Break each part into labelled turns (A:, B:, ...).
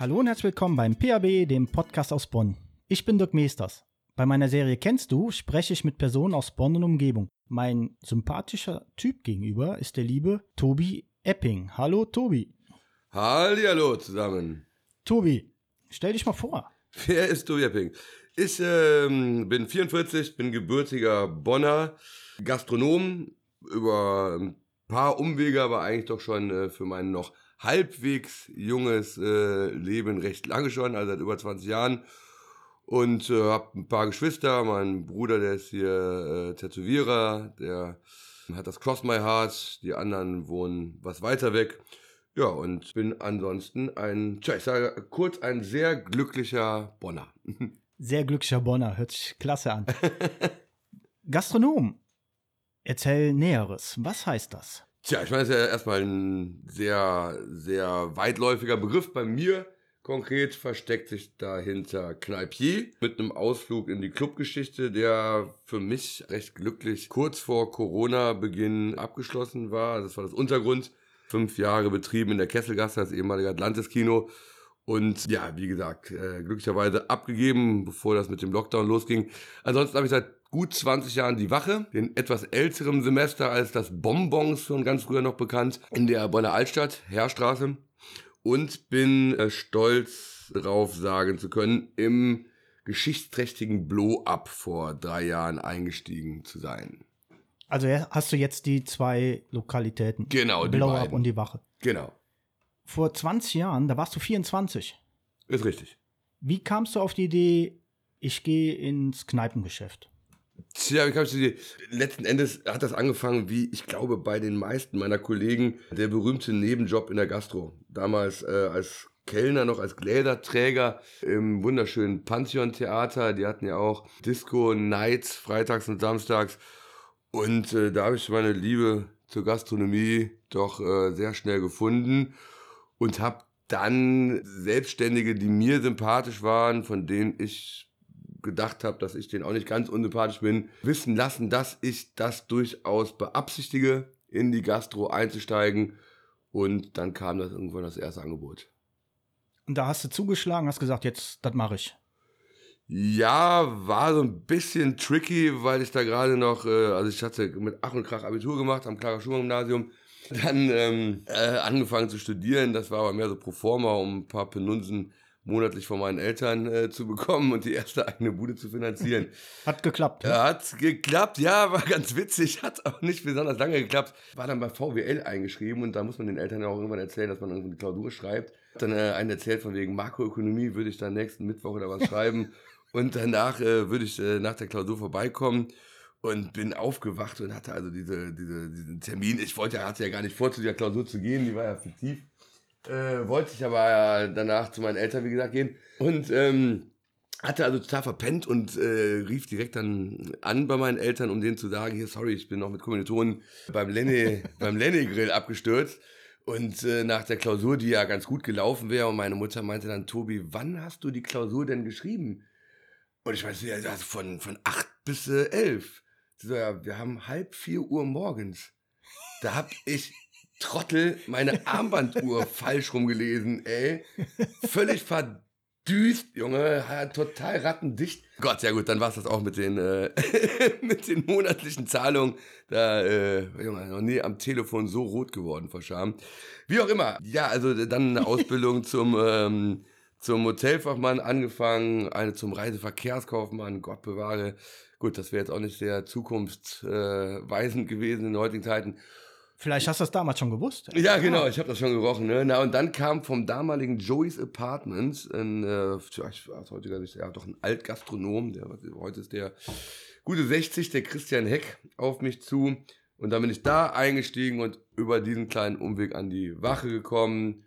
A: Hallo und herzlich willkommen beim PAB, dem Podcast aus Bonn. Ich bin Dirk Meesters. Bei meiner Serie Kennst du spreche ich mit Personen aus Bonn und Umgebung. Mein sympathischer Typ gegenüber ist der liebe Tobi Epping. Hallo Tobi.
B: Hallihallo zusammen.
A: Tobi, stell dich mal vor.
B: Wer ist Tobi Epping? Ich ähm, bin 44, bin gebürtiger Bonner, Gastronom, über ein paar Umwege, aber eigentlich doch schon äh, für mein noch halbwegs junges äh, Leben recht lange schon, also seit über 20 Jahren. Und äh, habe ein paar Geschwister. Mein Bruder, der ist hier äh, Tätowierer, der hat das Cross My Heart. Die anderen wohnen was weiter weg. Ja, und bin ansonsten ein, tja, ich sage kurz, ein sehr glücklicher Bonner.
A: Sehr glücklicher Bonner, hört sich klasse an. Gastronom, erzähl Näheres. Was heißt das?
B: Tja, ich meine, das ist ja erstmal ein sehr, sehr weitläufiger Begriff. Bei mir konkret versteckt sich dahinter Kneipier mit einem Ausflug in die Clubgeschichte, der für mich recht glücklich kurz vor Corona-Beginn abgeschlossen war. Das war das Untergrund. Fünf Jahre betrieben in der Kesselgasse, das ehemalige Atlantis-Kino. Und ja, wie gesagt, äh, glücklicherweise abgegeben, bevor das mit dem Lockdown losging. Ansonsten habe ich seit gut 20 Jahren die Wache, den etwas älteren Semester als das Bonbons schon ganz früher noch bekannt, in der Bonner Altstadt, Heerstraße. Und bin äh, stolz darauf sagen zu können, im geschichtsträchtigen Blow-Up vor drei Jahren eingestiegen zu sein.
A: Also hast du jetzt die zwei Lokalitäten.
B: Genau, die
A: Blow Up
B: beiden.
A: und die Wache.
B: Genau,
A: Vor 20 Jahren, da warst du 24.
B: ist richtig.
A: Wie kamst du auf die Idee, ich gehe ins Kneipengeschäft?
B: Tja, ich dir? Letzten Endes hat das angefangen, wie ich glaube, bei den meisten meiner Kollegen, der berühmte Nebenjob in der Gastro. Damals äh, als Kellner noch, als Gläserträger im wunderschönen Pantheon-Theater. Die hatten ja auch Disco-Nights, freitags und samstags. Und äh, da habe ich meine Liebe zur Gastronomie doch äh, sehr schnell gefunden und habe dann Selbstständige, die mir sympathisch waren, von denen ich gedacht habe, dass ich denen auch nicht ganz unsympathisch bin, wissen lassen, dass ich das durchaus beabsichtige, in die Gastro einzusteigen. Und dann kam das irgendwann das erste Angebot.
A: Und da hast du zugeschlagen, hast gesagt, jetzt, das mache ich.
B: Ja, war so ein bisschen tricky, weil ich da gerade noch, äh, also ich hatte mit Ach und Krach Abitur gemacht am Clara Schumann Gymnasium, dann ähm, äh, angefangen zu studieren. Das war aber mehr so pro forma, um ein paar Penunsen monatlich von meinen Eltern äh, zu bekommen und die erste eigene Bude zu finanzieren.
A: Hat geklappt. ne?
B: Hat geklappt, ja, war ganz witzig, hat auch nicht besonders lange geklappt. War dann bei VWL eingeschrieben und da muss man den Eltern ja auch irgendwann erzählen, dass man irgendwie eine Klausur schreibt. Hat Dann äh, einen erzählt von wegen Makroökonomie würde ich dann nächsten Mittwoch oder was schreiben und danach äh, würde ich äh, nach der Klausur vorbeikommen und bin aufgewacht und hatte also diese, diese, diesen Termin. Ich wollte ja, hatte ja gar nicht vor, zu dieser Klausur zu gehen, die war ja fiktiv. Äh, wollte ich aber ja danach zu meinen Eltern, wie gesagt, gehen. Und ähm, hatte also total verpennt und äh, rief direkt dann an bei meinen Eltern, um denen zu sagen, hier, sorry, ich bin noch mit Kommilitonen beim Lenny, beim Lenny Grill abgestürzt. Und äh, nach der Klausur, die ja ganz gut gelaufen wäre, und meine Mutter meinte dann, Tobi, wann hast du die Klausur denn geschrieben? Und ich weiß nicht, also von, von acht bis äh, elf. Sie so, ja, wir haben halb vier Uhr morgens. Da hab ich Trottel meine Armbanduhr falsch rumgelesen, ey. Völlig verdüst, Junge, ja, total rattendicht. Gott, sehr gut, dann war's das auch mit den, äh, mit den monatlichen Zahlungen. Da, äh, Junge, noch nie am Telefon so rot geworden vor Scham. Wie auch immer. Ja, also dann eine Ausbildung zum, ähm, zum Hotelfachmann angefangen, eine zum Reiseverkehrskaufmann, Gott bewahre. Gut, das wäre jetzt auch nicht sehr zukunftsweisend gewesen in den heutigen Zeiten.
A: Vielleicht hast du das damals schon gewusst.
B: Ja, genau, ich habe das schon gerochen. Ne? Na, und dann kam vom damaligen Joey's Apartments, ein, äh, ich- aus heutiger Sicht, ja, doch ein Altgastronom, der heute ist der gute 60, der Christian Heck, auf mich zu. Und dann bin ich da eingestiegen und über diesen kleinen Umweg an die Wache gekommen.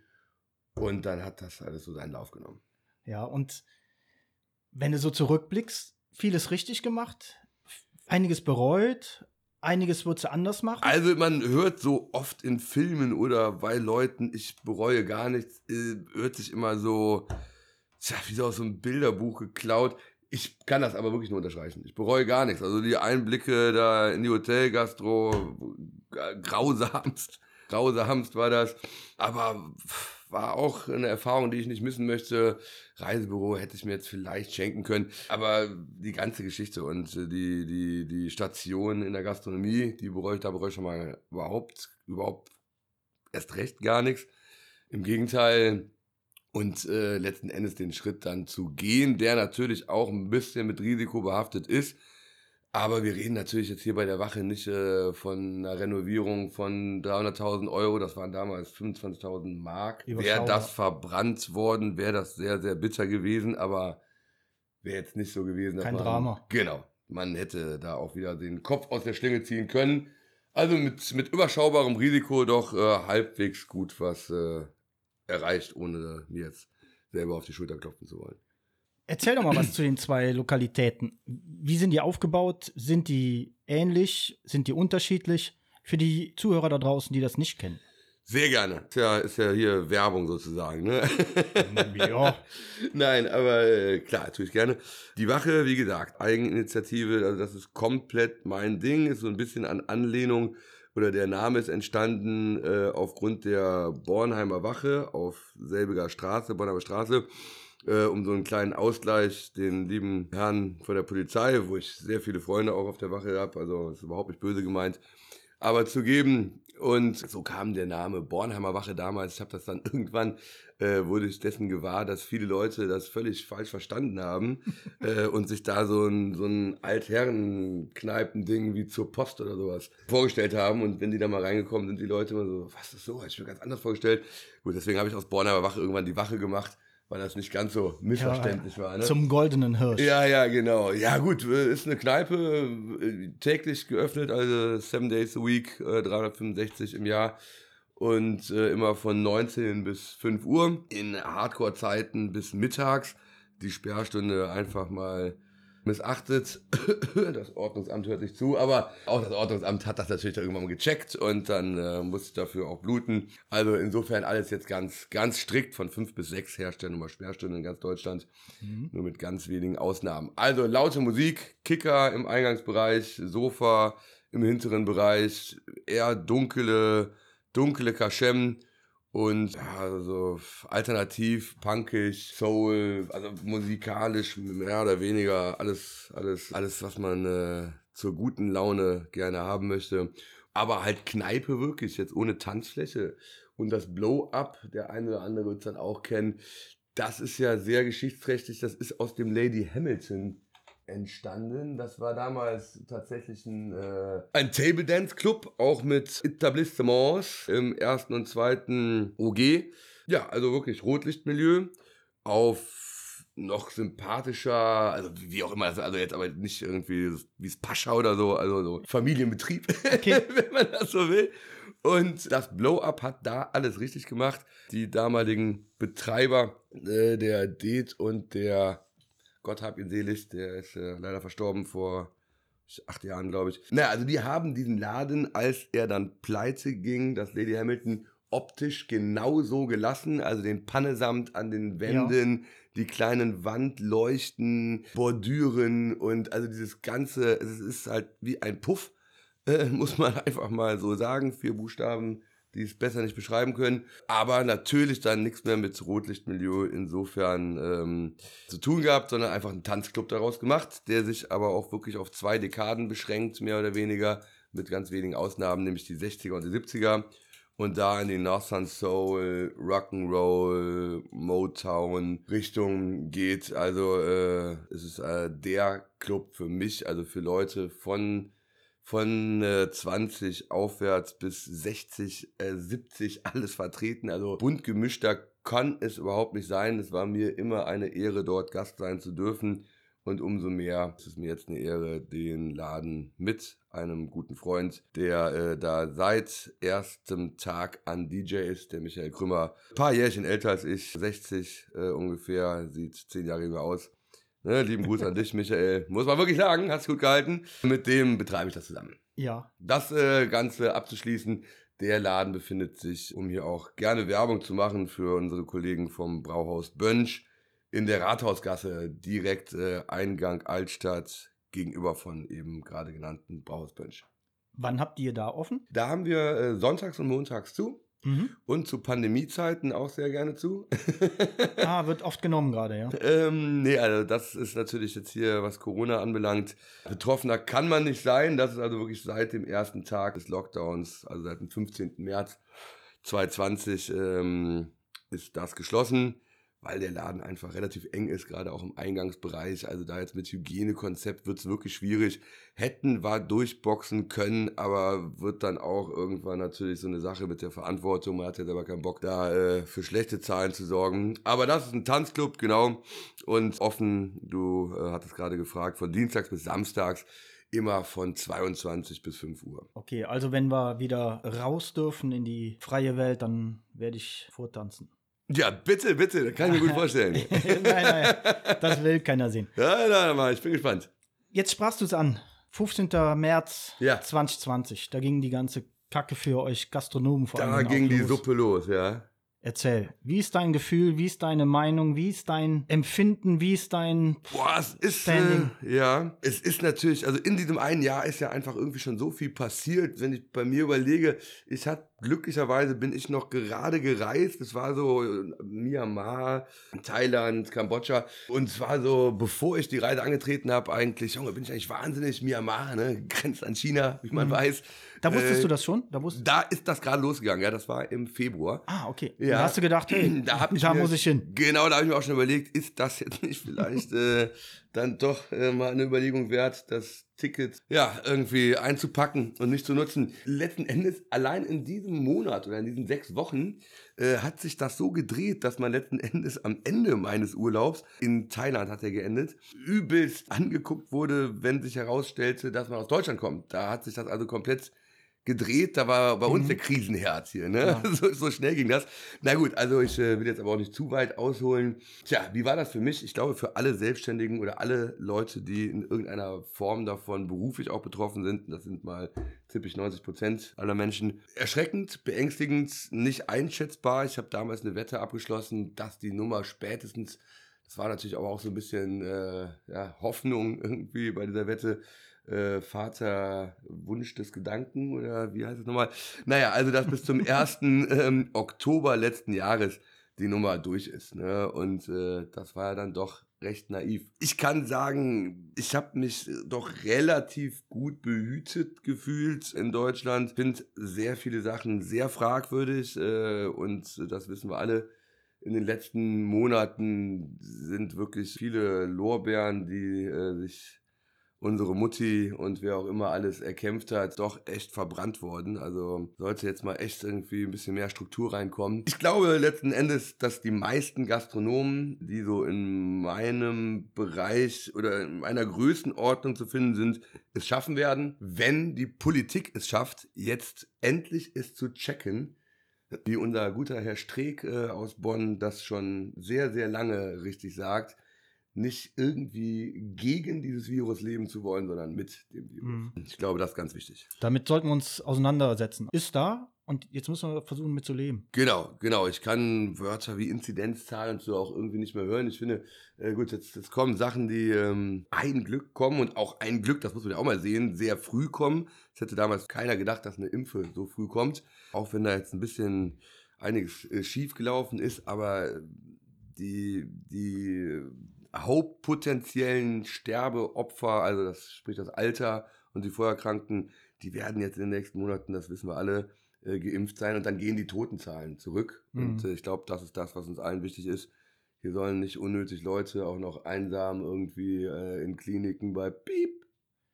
B: Und dann hat das alles so seinen Lauf genommen.
A: Ja, und wenn du so zurückblickst, vieles richtig gemacht, einiges bereut, einiges würdest du anders machen.
B: Also man hört so oft in Filmen oder bei Leuten, ich bereue gar nichts, äh, hört sich immer so, tja, wie so aus so einem Bilderbuch geklaut. Ich kann das aber wirklich nur unterstreichen. Ich bereue gar nichts. Also die Einblicke da in die Hotelgastro, äh, grausamst, grausamst war das. Aber pff, war auch eine Erfahrung, die ich nicht missen möchte. Reisebüro hätte ich mir jetzt vielleicht schenken können. Aber die ganze Geschichte und äh, die, die, die Station in der Gastronomie, die bereue ich, da bereue ich schon mal überhaupt, überhaupt erst recht gar nichts. Im Gegenteil, und äh, letzten Endes den Schritt dann zu gehen, der natürlich auch ein bisschen mit Risiko behaftet ist. Aber wir reden natürlich jetzt hier bei der Wache nicht äh, von einer Renovierung von 300.000 Euro, das waren damals 25.000 Mark. Wäre das verbrannt worden, wäre das sehr, sehr bitter gewesen, aber wäre jetzt nicht so gewesen.
A: Kein man, Drama.
B: Genau, man hätte da auch wieder den Kopf aus der Schlinge ziehen können. Also mit, mit überschaubarem Risiko doch äh, halbwegs gut was äh, erreicht, ohne mir jetzt selber auf die Schulter klopfen zu wollen.
A: Erzähl doch mal was zu den zwei Lokalitäten. Wie sind die aufgebaut? Sind die ähnlich? Sind die unterschiedlich? Für die Zuhörer da draußen, die das nicht kennen.
B: Sehr gerne. Ist ja, ist ja hier Werbung sozusagen. Ne? ja. Nein, aber äh, klar, natürlich gerne. Die Wache, wie gesagt, Eigeninitiative, also das ist komplett mein Ding, ist so ein bisschen an Anlehnung oder der Name ist entstanden äh, aufgrund der Bornheimer Wache auf selbiger Straße, Bornheimer Straße, äh, um so einen kleinen Ausgleich den lieben Herrn von der Polizei, wo ich sehr viele Freunde auch auf der Wache habe, also ist überhaupt nicht böse gemeint, aber zu geben. Und so kam der Name Bornheimer Wache damals. Ich habe das dann irgendwann, äh, wurde ich dessen gewahr, dass viele Leute das völlig falsch verstanden haben äh, und sich da so ein, so ein Altherrenkneipending wie zur Post oder sowas vorgestellt haben. Und wenn die da mal reingekommen sind, die Leute immer so, was ist so, Hätte ich mir ganz anders vorgestellt. Gut, deswegen habe ich aus Bornheimer Wache irgendwann die Wache gemacht weil das nicht ganz so missverständlich ja, war. Ne?
A: Zum goldenen Hirsch.
B: Ja, ja, genau. Ja, gut, äh, ist eine Kneipe, äh, täglich geöffnet, also seven days a week, 365 äh, im Jahr. Und immer von 19 bis 5 Uhr. In Hardcore-Zeiten bis mittags. Die Sperrstunde einfach mal missachtet. Das Ordnungsamt hört sich zu, aber auch das Ordnungsamt hat das natürlich irgendwann mal gecheckt und dann äh, musste dafür auch bluten. Also insofern alles jetzt ganz, ganz strikt von fünf bis sechs Herstellern immer Sperrstunden in ganz Deutschland. Mhm. Nur mit ganz wenigen Ausnahmen. Also laute Musik, Kicker im Eingangsbereich, Sofa im hinteren Bereich, eher dunkle, dunkle Kaschem und ja, also alternativ, punkig, Soul, also musikalisch mehr oder weniger alles, alles, alles, was man äh, zur guten Laune gerne haben möchte. Aber halt Kneipe wirklich, jetzt ohne Tanzfläche. Und das Blow-Up, der eine oder andere wird es dann auch kennen, das ist ja sehr geschichtsträchtig. Das ist aus dem Lady Hamilton entstanden. Das war damals tatsächlich ein, äh, ein Table Dance Club, auch mit Etablissements im ersten und zweiten OG. Ja, also wirklich Rotlichtmilieu auf noch sympathischer, also wie auch immer, also jetzt aber nicht irgendwie wie es Pascha oder so, also so Familienbetrieb, okay. wenn man das so will. Und das Blow-Up hat da alles richtig gemacht. Die damaligen Betreiber, äh, der Det und der Gott hab ihn selig, der ist äh, leider verstorben vor acht Jahren, glaube ich. Naja, also die haben diesen Laden, als er dann pleite ging, das Lady Hamilton optisch genauso gelassen, also den Pannesamt an den Wänden, ja. die kleinen Wandleuchten, Bordüren und also dieses ganze, es ist halt wie ein Puff, äh, muss man einfach mal so sagen, vier Buchstaben die es besser nicht beschreiben können. Aber natürlich dann nichts mehr mit Rotlichtmilieu insofern ähm, zu tun gehabt, sondern einfach einen Tanzclub daraus gemacht, der sich aber auch wirklich auf zwei Dekaden beschränkt, mehr oder weniger, mit ganz wenigen Ausnahmen, nämlich die 60er und die 70er. Und da in die Northern Soul, Rock'n'Roll, Motown Richtung geht. Also äh, es ist äh, der Club für mich, also für Leute von von äh, 20 aufwärts bis 60, äh, 70 alles vertreten. Also bunt gemischter kann es überhaupt nicht sein. Es war mir immer eine Ehre, dort Gast sein zu dürfen. Und umso mehr ist es mir jetzt eine Ehre, den Laden mit einem guten Freund, der äh, da seit erstem Tag an DJ ist, der Michael Krümmer. Ein paar Jährchen älter als ich, 60 äh, ungefähr, sieht zehn Jahre jünger aus. Ne, lieben Gruß an dich, Michael. Muss man wirklich sagen, hast gut gehalten. Mit dem betreibe ich das zusammen.
A: Ja.
B: Das äh, Ganze abzuschließen. Der Laden befindet sich, um hier auch gerne Werbung zu machen für unsere Kollegen vom Brauhaus Bönsch in der Rathausgasse, direkt äh, Eingang Altstadt gegenüber von eben gerade genannten Brauhaus Bönsch.
A: Wann habt ihr da offen?
B: Da haben wir äh, sonntags und montags zu
A: Mhm.
B: Und zu Pandemiezeiten auch sehr gerne zu.
A: Ah, wird oft genommen gerade, ja.
B: ähm, nee, also das ist natürlich jetzt hier, was Corona anbelangt. Betroffener kann man nicht sein. Das ist also wirklich seit dem ersten Tag des Lockdowns, also seit dem 15. März 2020, ähm, ist das geschlossen weil der Laden einfach relativ eng ist, gerade auch im Eingangsbereich. Also da jetzt mit Hygienekonzept wird es wirklich schwierig. Hätten wir durchboxen können, aber wird dann auch irgendwann natürlich so eine Sache mit der Verantwortung. Man hat ja selber keinen Bock, da äh, für schlechte Zahlen zu sorgen. Aber das ist ein Tanzclub, genau. Und offen, du äh, hattest gerade gefragt, von Dienstags bis Samstags immer von 22 bis 5 Uhr.
A: Okay, also wenn wir wieder raus dürfen in die freie Welt, dann werde ich vortanzen.
B: Ja, bitte, bitte, das kann ich mir gut vorstellen.
A: nein, nein, das will keiner sehen.
B: Ja, nein, nein, ich bin gespannt.
A: Jetzt sprachst du es an. 15. März
B: Ja.
A: 2020. Da ging die ganze Kacke für euch Gastronomen vor
B: Da
A: allem
B: ging
A: auch
B: die
A: los.
B: Suppe los, ja.
A: Erzähl, wie ist dein Gefühl, wie ist deine Meinung, wie ist dein Empfinden, wie ist dein...
B: Boah, es ist,
A: Standing.
B: äh, ja, es ist natürlich, also in diesem einen Jahr ist ja einfach irgendwie schon so viel passiert. Wenn ich bei mir überlege, ich hatte glücklicherweise bin ich noch gerade gereist. Es war so äh, Myanmar, Thailand, Kambodscha. Und es war so, bevor ich die Reise angetreten habe, eigentlich, Junge, bin ich eigentlich wahnsinnig Myanmar, ne? Grenzt an China, wie man weiß.
A: Da wusstest
B: Äh,
A: du das schon? Da wusstest
B: Da ist das gerade losgegangen, ja, das war im Februar.
A: Ah, okay.
B: Ja.
A: Da hast du gedacht, hey,
B: da, hab ich
A: da
B: mir,
A: muss ich hin.
B: Genau, da habe ich mir auch schon überlegt, ist das jetzt nicht vielleicht äh, dann doch äh, mal eine Überlegung wert, das Ticket ja irgendwie einzupacken und nicht zu nutzen. Letzten Endes, allein in diesem Monat oder in diesen sechs Wochen äh, hat sich das so gedreht, dass man letzten Endes am Ende meines Urlaubs, in Thailand hat er geendet, übelst angeguckt wurde, wenn sich herausstellte, dass man aus Deutschland kommt. Da hat sich das also komplett gedreht, da war bei uns
A: Mhm.
B: der Krisenherz hier, ne?
A: Ja.
B: So, so schnell ging das. Na gut, also ich äh, will jetzt aber auch nicht zu weit ausholen. Tja, wie war das für mich? Ich glaube, für alle Selbstständigen oder alle Leute, die in irgendeiner Form davon beruflich auch betroffen sind, das sind mal ziemlich 90 Prozent aller Menschen, erschreckend, beängstigend, nicht einschätzbar. Ich habe damals eine Wette abgeschlossen, dass die Nummer spätestens das war natürlich aber auch so ein bisschen äh, ja, Hoffnung irgendwie bei dieser Wette. Äh, Vater Wunsch des Gedanken oder wie heißt es nochmal? Naja, also dass bis zum 1. ähm, Oktober letzten Jahres die Nummer durch ist. Ne? Und äh, das war ja dann doch recht naiv. Ich kann sagen, ich habe mich doch relativ gut behütet gefühlt in Deutschland. Finde sehr viele Sachen sehr fragwürdig äh, und das wissen wir alle in den letzten Monaten sind wirklich viele Lorbeeren, die äh, sich unsere Mutti und wer auch immer alles erkämpft hat, doch echt verbrannt worden. Also sollte jetzt mal echt irgendwie ein bisschen mehr Struktur reinkommen. Ich glaube letzten Endes, dass die meisten Gastronomen, die so in meinem Bereich oder in meiner Größenordnung zu finden sind, es schaffen werden, wenn die Politik es schafft, jetzt endlich es zu checken, wie unser guter Herr Streeck äh, aus Bonn das schon sehr, sehr lange richtig sagt, nicht irgendwie gegen dieses Virus leben zu wollen, sondern mit dem Virus.
A: Mhm.
B: Ich glaube, das ist ganz wichtig.
A: Damit sollten wir uns auseinandersetzen. Ist da und jetzt müssen wir versuchen mitzuleben.
B: Genau, genau. Ich kann Wörter wie Inzidenzzahl und so auch irgendwie nicht mehr hören. Ich finde, äh, gut, jetzt, jetzt kommen Sachen, die ähm, ein Glück kommen und auch ein Glück, das muss man ja auch mal sehen, sehr früh kommen. Es hätte damals keiner gedacht, dass eine Impfe so früh kommt. Auch wenn da jetzt ein bisschen einiges äh, schief gelaufen ist, aber die, die hauptpotenziellen Sterbeopfer, also das spricht das Alter und die Vorerkrankten, die werden jetzt in den nächsten Monaten, das wissen wir alle, äh, geimpft sein und dann gehen die Totenzahlen zurück.
A: Mhm.
B: Und äh, ich glaube, das ist das, was uns allen wichtig ist. Hier sollen nicht unnötig Leute auch noch einsam irgendwie äh, in Kliniken bei Piep,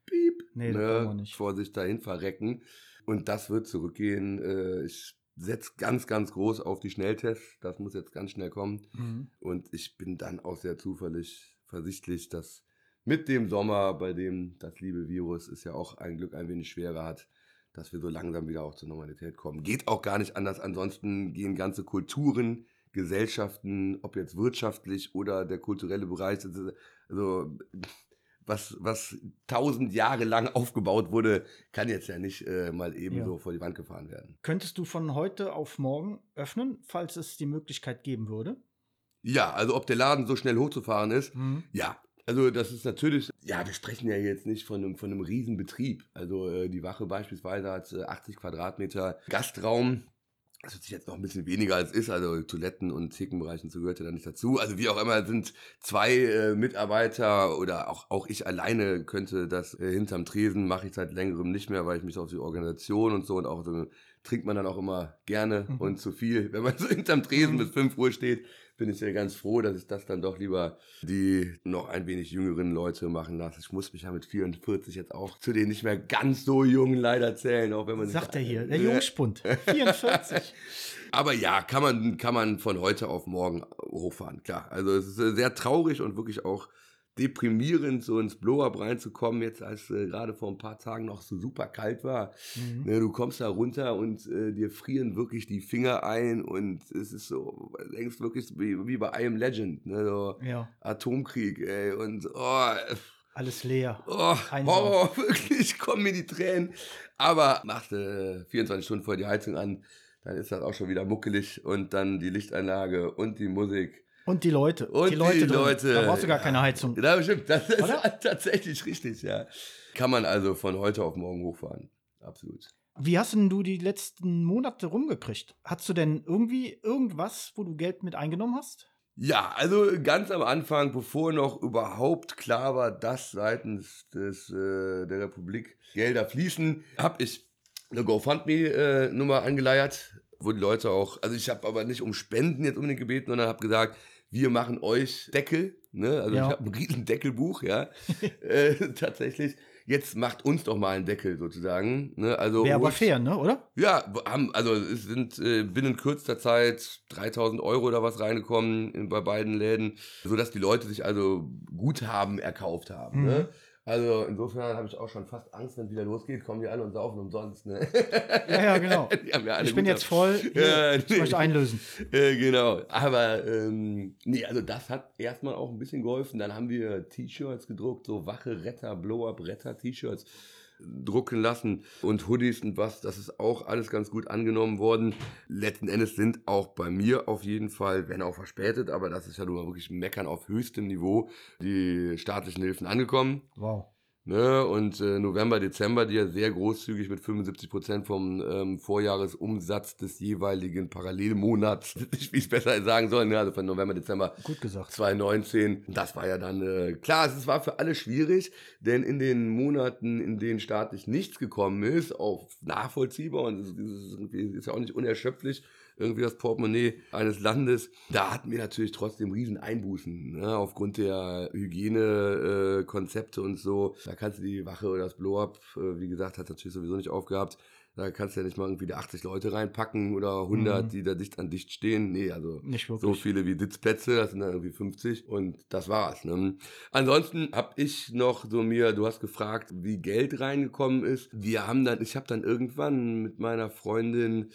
B: Piep,
A: Nee,
B: ne,
A: wollen wir nicht.
B: vor sich dahin verrecken. Und das wird zurückgehen. Äh, ich setze ganz, ganz groß auf die Schnelltests. Das muss jetzt ganz schnell kommen.
A: Mhm.
B: Und ich bin dann auch sehr zuverlässig, versichtlich, dass mit dem Sommer, bei dem das liebe Virus es ja auch ein Glück ein wenig schwerer hat, dass wir so langsam wieder auch zur Normalität kommen. Geht auch gar nicht anders. Ansonsten gehen ganze Kulturen, Gesellschaften, ob jetzt wirtschaftlich oder der kulturelle Bereich, ist- also was, was tausend Jahre lang aufgebaut wurde, kann jetzt ja nicht äh, mal eben
A: Ja.
B: so vor die Wand gefahren werden.
A: Könntest du von heute auf morgen öffnen, falls es die Möglichkeit geben würde?
B: Ja, also ob der Laden so schnell hochzufahren ist,
A: Mhm.
B: Ja, also das ist natürlich, ja, wir sprechen ja jetzt nicht von einem, von einem Riesenbetrieb. Also äh, die Wache beispielsweise hat äh, 80 Quadratmeter Gastraum. Das hört sich jetzt noch ein bisschen weniger als ist, also Toiletten und Thekenbereichen und so gehört ja da nicht dazu. Also wie auch immer sind zwei äh, Mitarbeiter oder auch, auch ich alleine könnte das äh, hinterm Tresen, mache ich seit längerem nicht mehr, weil ich mich auf die Organisation und so und auch so trinkt man dann auch immer gerne mhm. und zu viel. Wenn man so hinterm Tresen mhm. bis 5 Uhr steht, bin ich ja ganz froh, dass ich das dann doch lieber die noch ein wenig jüngeren Leute machen lasse. Ich muss mich ja mit 44 jetzt auch zu den nicht mehr ganz so jungen leider zählen, auch wenn man
A: Sagt er hier, der Jungspund, 44.
B: Aber ja, kann man, kann man von heute auf morgen hochfahren, klar. Also es ist sehr traurig und wirklich auch deprimierend, so ins Blow-Up reinzukommen, jetzt als äh, gerade vor ein paar Tagen noch so super kalt war. Mhm. Ne, du kommst da runter und äh, dir frieren wirklich die Finger ein und es ist so, denkst wirklich wie, wie bei I Am Legend, ne, so ja. Atomkrieg, ey, und oh,
A: alles leer.
B: Oh, Horror, wirklich, kommen mir die Tränen. Aber machst äh, 24 Stunden vor die Heizung an, dann ist das auch schon wieder muckelig und dann die Lichteinlage und die Musik
A: und die Leute.
B: Und
A: die Leute.
B: Die Leute.
A: Da brauchst du gar keine Heizung.
B: Ja, stimmt. Das ist Oder? tatsächlich richtig, ja. Kann man also von heute auf morgen hochfahren. Absolut.
A: Wie hast denn du die letzten Monate rumgekriegt? Hast du denn irgendwie irgendwas, wo du Geld mit eingenommen hast?
B: Ja, also ganz am Anfang, bevor noch überhaupt klar war, dass seitens des, äh, der Republik Gelder fließen, habe ich eine GoFundMe-Nummer äh, angeleiert, wo die Leute auch, also ich habe aber nicht um Spenden jetzt unbedingt gebeten, sondern habe gesagt, wir machen euch Deckel. Ne? Also ja. ich habe ein riesen Deckelbuch, ja. äh, tatsächlich. Jetzt macht uns doch mal einen Deckel sozusagen. Ne? Also
A: Wäre aber fair, ne? oder?
B: Ja, haben, also es sind äh, binnen kürzester Zeit 3000 Euro oder was reingekommen in, bei beiden Läden, sodass die Leute sich also Guthaben erkauft haben. Ne? Mhm. Ne? Also insofern habe ich auch schon fast Angst, wenn es wieder losgeht, kommen die alle und saufen umsonst. Ne?
A: Ja, ja, genau. Ja ich bin jetzt voll, hier, ich nee. möchte einlösen.
B: Äh, genau, aber ähm, nee, also das hat erstmal auch ein bisschen geholfen. Dann haben wir T-Shirts gedruckt, so Wache, Retter, Blow-Up, Retter-T-Shirts drucken lassen und Hoodies und was, das ist auch alles ganz gut angenommen worden. Letzten Endes sind auch bei mir auf jeden Fall, wenn auch verspätet, aber das ist ja nun mal wirklich Meckern auf höchstem Niveau, die staatlichen Hilfen angekommen.
A: Wow.
B: Ne? Und äh, November, Dezember, die ja sehr großzügig mit 75 Prozent vom ähm, Vorjahresumsatz des jeweiligen Parallelmonats, wie ich es besser sagen soll, ne? also von November, Dezember
A: Gut gesagt.
B: 2019. Das war ja dann, äh, klar, es war für alle schwierig, denn in den Monaten, in denen staatlich nichts gekommen ist, auch nachvollziehbar und es ist, ist ja auch nicht unerschöpflich, irgendwie das Portemonnaie eines Landes. Da hatten wir natürlich trotzdem riesen Einbußen, ne? aufgrund der Hygienekonzepte äh, und so. Da kannst du die Wache oder das Blow-Up, äh, wie gesagt, hat natürlich sowieso nicht aufgehabt. Da kannst du ja nicht mal irgendwie 80 Leute reinpacken oder 100, mhm. die da dicht an dicht stehen. Nee, also so viele wie Sitzplätze, das sind dann irgendwie 50 und das war's. Ne? Ansonsten habe ich noch so mir, du hast gefragt, wie Geld reingekommen ist. Wir haben dann, ich habe dann irgendwann mit meiner Freundin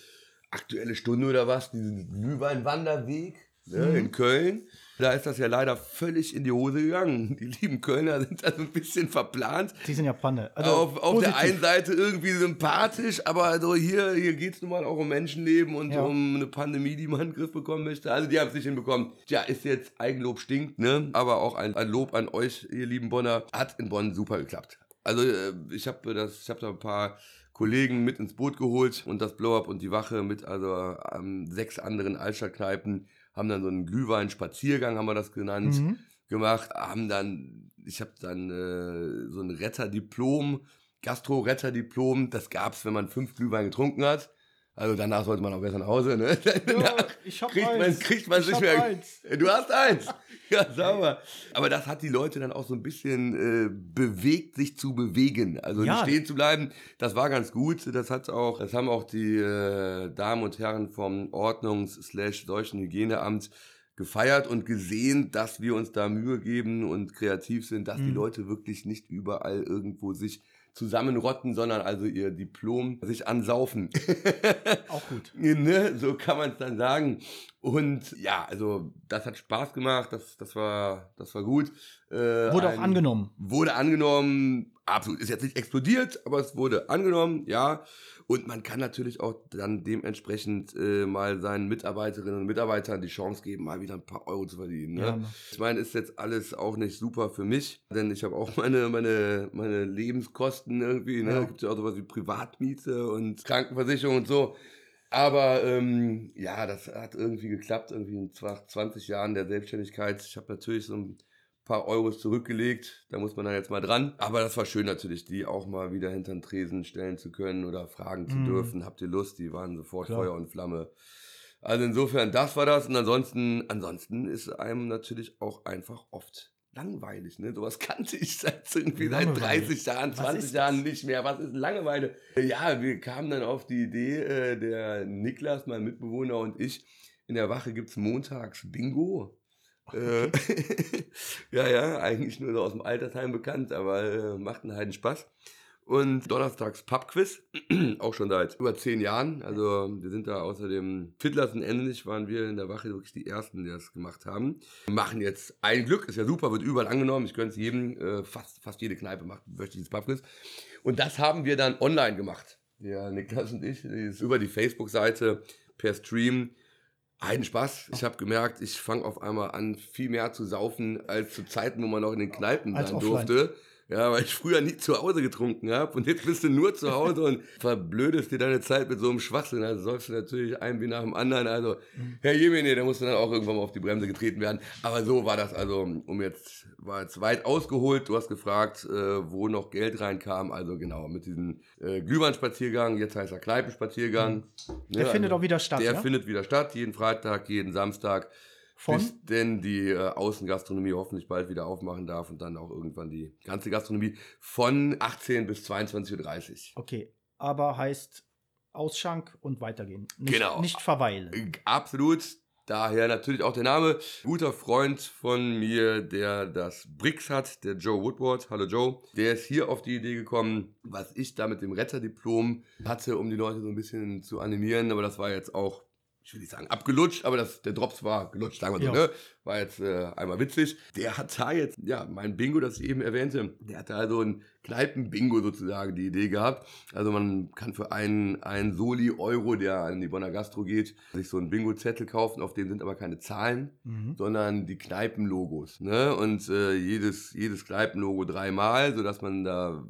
B: Aktuelle Stunde oder was, diesen Glühweinwanderweg ne, mhm. in Köln. Da ist das ja leider völlig in die Hose gegangen. Die lieben Kölner sind da so ein bisschen verplant.
A: Die sind ja Panne.
B: Also auf, auf der einen Seite irgendwie sympathisch, aber also hier, hier geht es nun mal auch um Menschenleben und ja. um eine Pandemie, die man in den Griff bekommen möchte. Also die haben es nicht hinbekommen. Tja, ist jetzt Eigenlob stinkt, ne? Aber auch ein, ein Lob an euch, ihr lieben Bonner. Hat in Bonn super geklappt. Also äh, ich habe das, ich habe da ein paar Kollegen mit ins Boot geholt und das Blow-Up und die Wache mit also ähm, sechs anderen Altstadtkneipen haben dann so einen Glühwein-Spaziergang, haben wir das genannt, mhm. gemacht, haben dann, ich habe dann äh, so ein Retterdiplom, Gastro-Retterdiplom, das gab's, wenn man fünf Glühwein getrunken hat. Also danach sollte man auch besser nach Hause, ne?
A: Ja, ich hab
B: kriegt
A: eins.
B: Man, kriegt man
A: ich
B: nicht mehr. Eins. Du hast eins. Ja, sauber. Aber das hat die Leute dann auch so ein bisschen äh, bewegt, sich zu bewegen. Also ja. stehen zu bleiben, das war ganz gut. Das hat auch, das haben auch die äh, Damen und Herren vom Ordnungs-Seuchenhygieneamt gefeiert und gesehen, dass wir uns da Mühe geben und kreativ sind, dass mhm. die Leute wirklich nicht überall irgendwo sich zusammenrotten, sondern also ihr Diplom sich ansaufen.
A: Auch gut.
B: ne? So kann man es dann sagen. Und ja, also das hat Spaß gemacht, das, das, war, das war gut.
A: Äh, wurde ein, auch angenommen.
B: Wurde angenommen, absolut. Ist jetzt nicht explodiert, aber es wurde angenommen, ja. Und man kann natürlich auch dann dementsprechend äh, mal seinen Mitarbeiterinnen und Mitarbeitern die Chance geben, mal wieder ein paar Euro zu verdienen. Ne? Ja, ich meine, ist jetzt alles auch nicht super für mich, denn ich habe auch meine, meine, meine Lebenskosten irgendwie. Ne? Ja. Da gibt ja auch sowas wie Privatmiete und Krankenversicherung und so. Aber ähm, ja, das hat irgendwie geklappt, irgendwie in 20 Jahren der Selbstständigkeit. Ich habe natürlich so ein paar Euros zurückgelegt, da muss man dann jetzt mal dran. Aber das war schön natürlich, die auch mal wieder hinter den Tresen stellen zu können oder fragen zu
A: Mhm.
B: dürfen. Habt ihr Lust? Die waren sofort
A: Klar.
B: Feuer und Flamme. Also insofern, das war das. Und ansonsten, ansonsten ist einem natürlich auch einfach oft langweilig. Ne? Sowas kannte ich seit irgendwie seit
A: Langeweile.
B: 30 Jahren,
A: Was
B: 20
A: ist
B: Jahren nicht mehr. Was ist Langeweile? Ja, wir kamen dann auf die Idee, äh, der Niklas, mein Mitbewohner und ich, in der Wache gibt's montags Bingo. Äh, ja, ja, eigentlich nur so aus dem Altersheim bekannt, aber äh, macht einen Heiden Spaß. Und donnerstags Pubquiz, auch schon seit über zehn Jahren. Also wir sind da außer dem Fiddlers und Endlich waren wir in der Wache wirklich die Ersten, die das gemacht haben. Wir machen jetzt ein Glück, ist ja super, wird überall angenommen. Ich gönne es jedem, äh, fast, fast jede Kneipe macht wöchentliches Pubquiz. Und das haben wir dann online gemacht. Der Niklas und ich, über die Facebook-Seite per Stream. Einen Spaß. Ich habe gemerkt, ich fange auf einmal an, viel mehr zu saufen als zu Zeiten, wo man noch in den Kneipen
A: Als
B: sein
A: offline.
B: durfte. Ja, weil ich früher nie zu Hause getrunken habe und jetzt bist du nur zu Hause und verblödest dir deine Zeit mit so einem Schwachsinn. Also säufst du natürlich ein wie nach dem anderen. Also, Herr Jemine, da musst du dann auch irgendwann mal auf die Bremse getreten werden. Aber so war das also, um jetzt, war jetzt weit ausgeholt. Du hast gefragt, äh, wo noch Geld reinkam. Also genau, mit diesem äh, Glühweinspaziergang, jetzt heißt er Kneipenspaziergang.
A: Der
B: Ja,
A: findet
B: also
A: auch wieder statt,
B: Der
A: ja?
B: findet wieder statt, jeden Freitag, jeden Samstag.
A: Von?
B: Bis denn die äh, Außengastronomie hoffentlich bald wieder aufmachen darf und dann auch irgendwann die ganze Gastronomie von 18 bis 22.30 Uhr.
A: Okay, aber heißt Ausschank und weitergehen. Nicht,
B: Genau.
A: Nicht verweilen.
B: Äh, Absolut. Daher natürlich auch der Name. Guter Freund von mir, der das Brix hat, der Joe Woodward. Hallo Joe. Der ist hier auf die Idee gekommen, was ich da mit dem Retterdiplom hatte, um die Leute so ein bisschen zu animieren. Aber das war jetzt auch, ich will nicht sagen abgelutscht, aber das, der Drops war gelutscht, sagen wir so,
A: Ja.
B: ne? War jetzt äh, einmal witzig. Der hat da jetzt, ja, mein Bingo, das ich eben erwähnte, der hat da so ein Kneipen-Bingo sozusagen die Idee gehabt. Also man kann für einen, einen Soli-Euro, der an die Bonner Gastro geht, sich so einen Bingo-Zettel kaufen, auf dem sind aber keine Zahlen,
A: Mhm.
B: sondern die Kneipenlogos. Ne? Und äh, jedes, jedes Kneipenlogo dreimal, sodass man da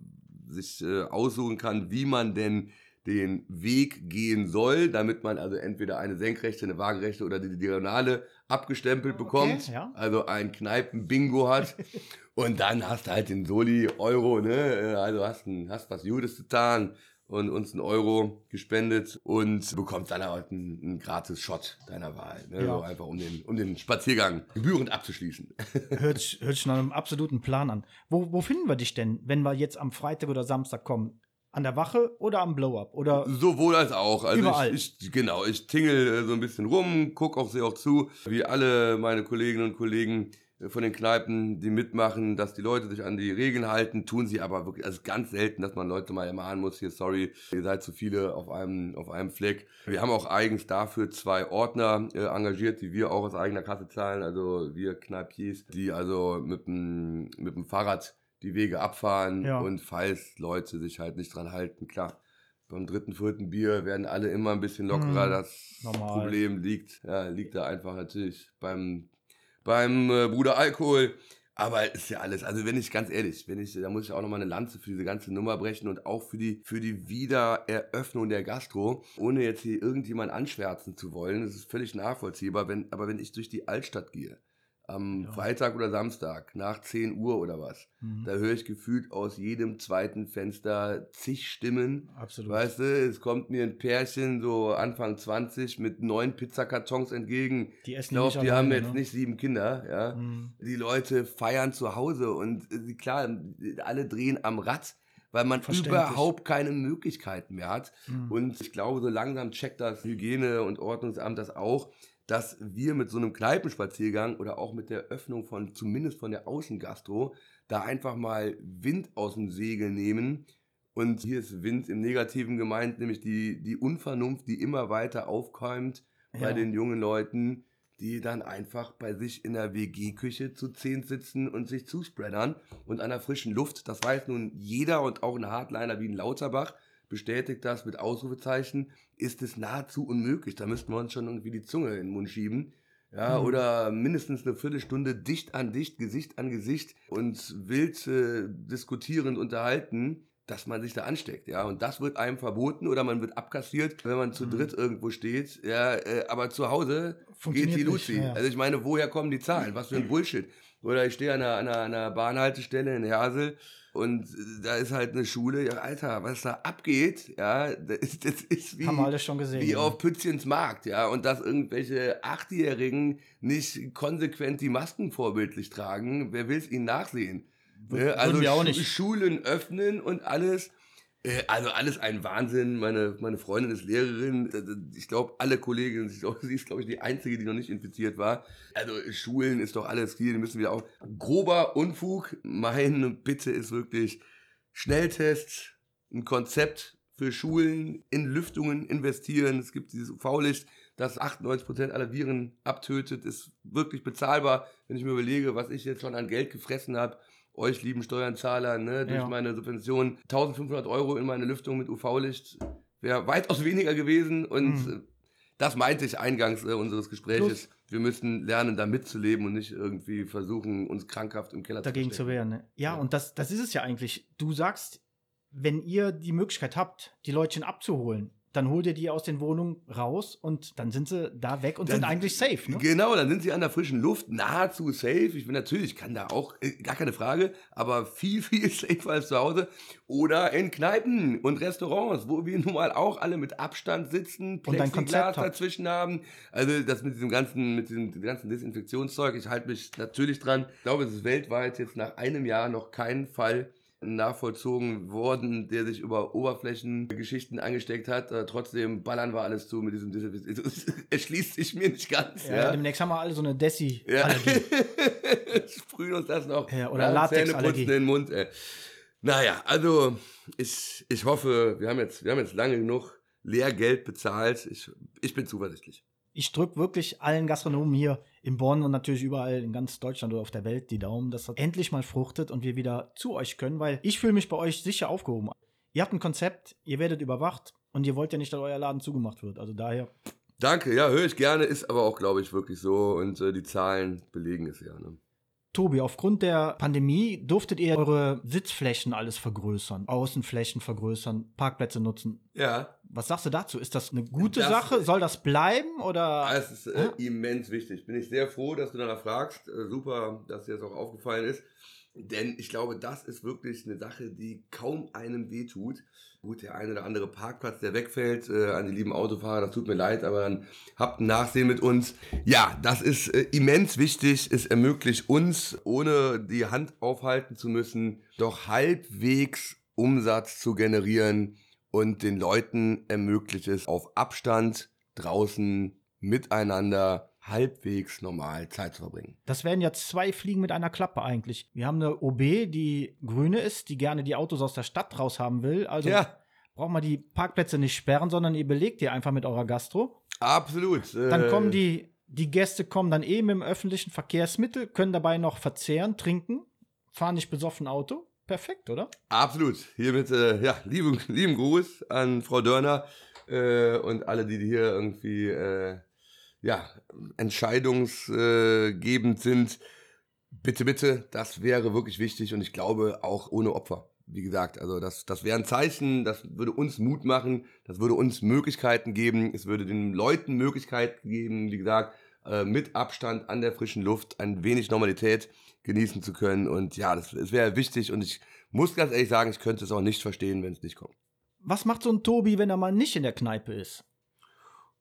B: sich äh, aussuchen kann, wie man denn den Weg gehen soll, damit man also entweder eine senkrechte, eine waagerechte oder die Diagonale abgestempelt
A: Okay,
B: bekommt,
A: ja.
B: also ein Kneipen-Bingo hat. und dann hast du halt den Soli-Euro, ne? Äh, Also hast, ein, hast was Gutes getan und uns einen Euro gespendet und bekommst dann halt einen, einen gratis Shot deiner Wahl. Ne?
A: Ja.
B: So einfach um den, um den Spaziergang gebührend abzuschließen.
A: Hört, sich- hört sich nach einem absoluten Plan an. Wo, wo finden wir dich denn, wenn wir jetzt am Freitag oder Samstag kommen? An der Wache oder am Blow-Up? Oder
B: Sowohl als auch. Also
A: Überall.
B: Ich, ich, genau, ich tingel äh, so ein bisschen rum, guck auch sehr auch zu, wie alle meine Kolleginnen und Kollegen äh, von den Kneipen, die mitmachen, dass die Leute sich an die Regeln halten, tun sie aber wirklich, also ganz selten, dass man Leute mal ermahnen muss, hier, sorry, ihr seid zu viele auf einem, auf einem Fleck. Wir haben auch eigens dafür zwei Ordner äh, engagiert, die wir auch aus eigener Kasse zahlen, also wir Kneipiers, die also mit dem, mit dem Fahrrad die Wege abfahren
A: Ja.
B: und falls Leute sich halt nicht dran halten, klar, beim dritten, vierten Bier werden alle immer ein bisschen lockerer.
A: Mhm.
B: Das
A: Normal.
B: Problem liegt, ja, liegt da einfach natürlich beim, beim äh, Bruder Alkohol. Aber ist ja alles, also wenn ich ganz ehrlich, wenn ich, da muss ich auch nochmal eine Lanze für diese ganze Nummer brechen und auch für die, für die Wiedereröffnung der Gastro, ohne jetzt hier irgendjemand anschwärzen zu wollen. Das ist völlig nachvollziehbar, wenn, aber wenn ich durch die Altstadt gehe, am
A: Ja.
B: Freitag oder Samstag, nach 10 Uhr oder was,
A: Mhm.
B: da höre ich gefühlt aus jedem zweiten Fenster zig Stimmen.
A: absolut.
B: Weißt du, es kommt mir ein Pärchen, so Anfang 20, mit neun Pizzakartons entgegen.
A: die
B: Ich
A: essen
B: glaube,
A: nicht
B: die haben jetzt
A: ne?
B: nicht sieben Kinder, ja.
A: Mhm.
B: Die Leute feiern zu Hause und äh, klar, alle drehen am Rad, weil man überhaupt keine Möglichkeiten mehr hat.
A: Mhm.
B: Und ich glaube, so langsam checkt das Hygiene- und Ordnungsamt das auch, dass wir mit so einem Kneipenspaziergang oder auch mit der Öffnung von, zumindest von der Außengastro, da einfach mal Wind aus dem Segel nehmen. Und hier ist Wind im Negativen gemeint, nämlich die, die Unvernunft, die immer weiter aufkeimt bei
A: Ja.
B: den jungen Leuten, die dann einfach bei sich in der WG-Küche zu zehn sitzen und sich zuspreadern und an der frischen Luft, das weiß nun jeder und auch ein Hardliner wie ein Lauterbach, bestätigt das mit Ausrufezeichen, ist es nahezu unmöglich. Da müssten wir uns schon irgendwie die Zunge in den Mund schieben. Ja,
A: Mhm.
B: oder mindestens eine Viertelstunde dicht an dicht, Gesicht an Gesicht und wild äh, diskutierend unterhalten. dass man sich da ansteckt, ja. Und das wird einem verboten oder man wird abkassiert, wenn man zu mhm. dritt irgendwo steht. Ja, äh, aber zu Hause geht die Luzi. Ja. Also ich meine, woher kommen die Zahlen? Was für ein Bullshit. Oder ich stehe an einer, an einer, einer Bahnhaltestelle in Hersel und da ist halt eine Schule, ja, Alter, was da abgeht, ja, das ist, das ist wie,
A: Haben wir alles schon gesehen,
B: wie ja. auf Pützchens Markt, ja, und dass irgendwelche Achtjährigen nicht konsequent die Masken vorbildlich tragen, wer will es ihnen nachsehen? Ne? Also wir auch nicht. Schulen öffnen und alles. Äh, also alles ein Wahnsinn. Meine, meine Freundin ist Lehrerin. Ich glaube, alle Kolleginnen, sie ist, glaube ich, die Einzige, die noch nicht infiziert war. Also Schulen ist doch alles hier, die müssen wir auch. Grober Unfug. Meine Bitte ist wirklich Schnelltest, ein Konzept für Schulen, in Lüftungen investieren. Es gibt dieses UV-Licht, das 98% aller Viren abtötet, ist wirklich bezahlbar, wenn ich mir überlege, was ich jetzt schon an Geld gefressen habe euch lieben Steuerzahler, ne, durch ja. meine Subvention 1500 Euro in meine Lüftung mit UV-Licht wäre weitaus weniger gewesen und mhm. das meinte ich eingangs äh, unseres Gespräches. Wir müssen lernen, da mitzuleben und nicht irgendwie versuchen, uns krankhaft im Keller
A: dagegen zu, zu wehren. Ne? Ja, ja, und das, das ist es ja eigentlich. Du sagst, wenn ihr die Möglichkeit habt, die Leutchen abzuholen, dann holt ihr die aus den Wohnungen raus und dann sind sie da weg und dann, sind eigentlich safe. Ne?
B: Genau, dann sind sie an der frischen Luft, nahezu safe. Ich bin natürlich, kann da auch, äh, gar keine Frage, aber viel, viel safer als zu Hause. Oder in Kneipen und Restaurants, wo wir nun mal auch alle mit Abstand sitzen, Plexiglas dazwischen haben. Also das mit diesem ganzen, mit diesem ganzen Desinfektionszeug, ich halte mich natürlich dran. Ich glaube, es ist weltweit jetzt nach einem Jahr noch kein Fall nachvollzogen worden, der sich über Oberflächengeschichten angesteckt hat. Äh, trotzdem ballern wir alles zu mit diesem Desinfektionsmittel. Es schließt sich mir nicht ganz.
A: Ja, ja. Demnächst haben wir alle so eine Desi-Allergie.
B: Ja. Sprühen uns das noch.
A: Ja, oder Latex-Allergie.
B: in den Mund. Ey. Naja, also ich, ich hoffe, wir haben, jetzt, wir haben jetzt lange genug Lehrgeld bezahlt. Ich, ich bin zuversichtlich
A: ich drücke wirklich allen Gastronomen hier in Bonn und natürlich überall in ganz Deutschland oder auf der Welt die Daumen, dass das endlich mal fruchtet und wir wieder zu euch können, weil ich fühle mich bei euch sicher aufgehoben. Ihr habt ein Konzept, ihr werdet überwacht und ihr wollt ja nicht, dass euer Laden zugemacht wird. Also daher.
B: Danke, ja, höre ich gerne, ist aber auch, glaube ich, wirklich so und äh, die Zahlen belegen es ja. Ne?
A: Tobi, aufgrund der Pandemie durftet ihr eure Sitzflächen alles vergrößern, Außenflächen vergrößern, Parkplätze nutzen.
B: Ja.
A: Was sagst du dazu? Ist das eine gute das, Sache? Soll das bleiben oder?
B: Es ist äh, immens wichtig. Bin ich sehr froh, dass du danach fragst. Äh, super, dass dir das auch aufgefallen ist. Denn ich glaube, das ist wirklich eine Sache, die kaum einem wehtut. Gut, der eine oder andere Parkplatz, der wegfällt, äh, an die lieben Autofahrer, das tut mir leid, aber dann habt ein Nachsehen mit uns. Ja, das ist äh, immens wichtig. Es ermöglicht uns, ohne die Hand aufhalten zu müssen, doch halbwegs Umsatz zu generieren und den Leuten ermöglicht es auf Abstand draußen miteinander halbwegs normal Zeit zu verbringen.
A: Das wären ja zwei Fliegen mit einer Klappe eigentlich. Wir haben eine OB, die grüne ist, die gerne die Autos aus der Stadt raus haben will. Also ja. braucht man die Parkplätze nicht sperren, sondern ihr belegt die einfach mit eurer Gastro.
B: Absolut.
A: Dann kommen die, die Gäste kommen dann eben im öffentlichen Verkehrsmittel, können dabei noch verzehren, trinken, fahren nicht besoffen Auto. Perfekt, oder?
B: Absolut. Hiermit, äh, ja, lieben, lieben Gruß an Frau Dörner äh, und alle, die hier irgendwie äh, ja, entscheidungsgebend sind. Bitte, bitte, das wäre wirklich wichtig und ich glaube auch ohne Opfer. Wie gesagt, also das, das wäre ein Zeichen, das würde uns Mut machen, das würde uns Möglichkeiten geben, es würde den Leuten Möglichkeiten geben, wie gesagt, äh, mit Abstand an der frischen Luft ein wenig Normalität genießen zu können. Und ja, das, das wäre wichtig und ich muss ganz ehrlich sagen, ich könnte es auch nicht verstehen, wenn es nicht kommt.
A: Was macht so ein Tobi, wenn er mal nicht in der Kneipe ist?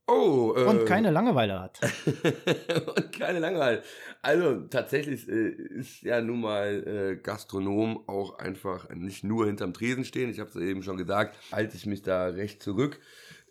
B: Oh,
A: äh, und keine Langeweile hat.
B: und keine Langeweile. Also tatsächlich äh, ist ja nun mal äh, Gastronom auch einfach nicht nur hinterm Tresen stehen. Ich habe es eben schon gesagt, halte ich mich da recht zurück.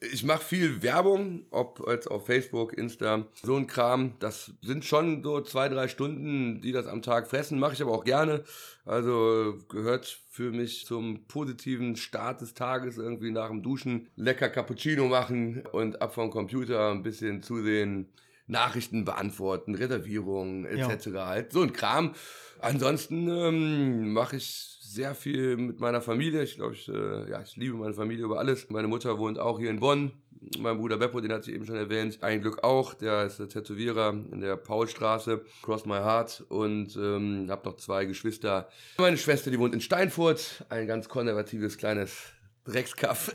B: Ich mache viel Werbung, ob als auf Facebook, Insta, so ein Kram. Das sind schon so zwei, drei Stunden, die das am Tag fressen. Mache ich aber auch gerne. Also gehört für mich zum positiven Start des Tages irgendwie nach dem Duschen lecker Cappuccino machen und ab vom Computer ein bisschen zusehen. Nachrichten beantworten, Reservierungen etc. Ja. Halt so ein Kram. Ansonsten ähm, mache ich sehr viel mit meiner Familie. Ich glaube, ich, äh, ja, ich liebe meine Familie über alles. Meine Mutter wohnt auch hier in Bonn. Mein Bruder Beppo, den hatte ich eben schon erwähnt, ein Glück auch. Der ist der Tätowierer in der Paulstraße, Cross My Heart. Und ähm, habe noch zwei Geschwister. Meine Schwester, die wohnt in Steinfurt, ein ganz konservatives kleines Dreckskaff.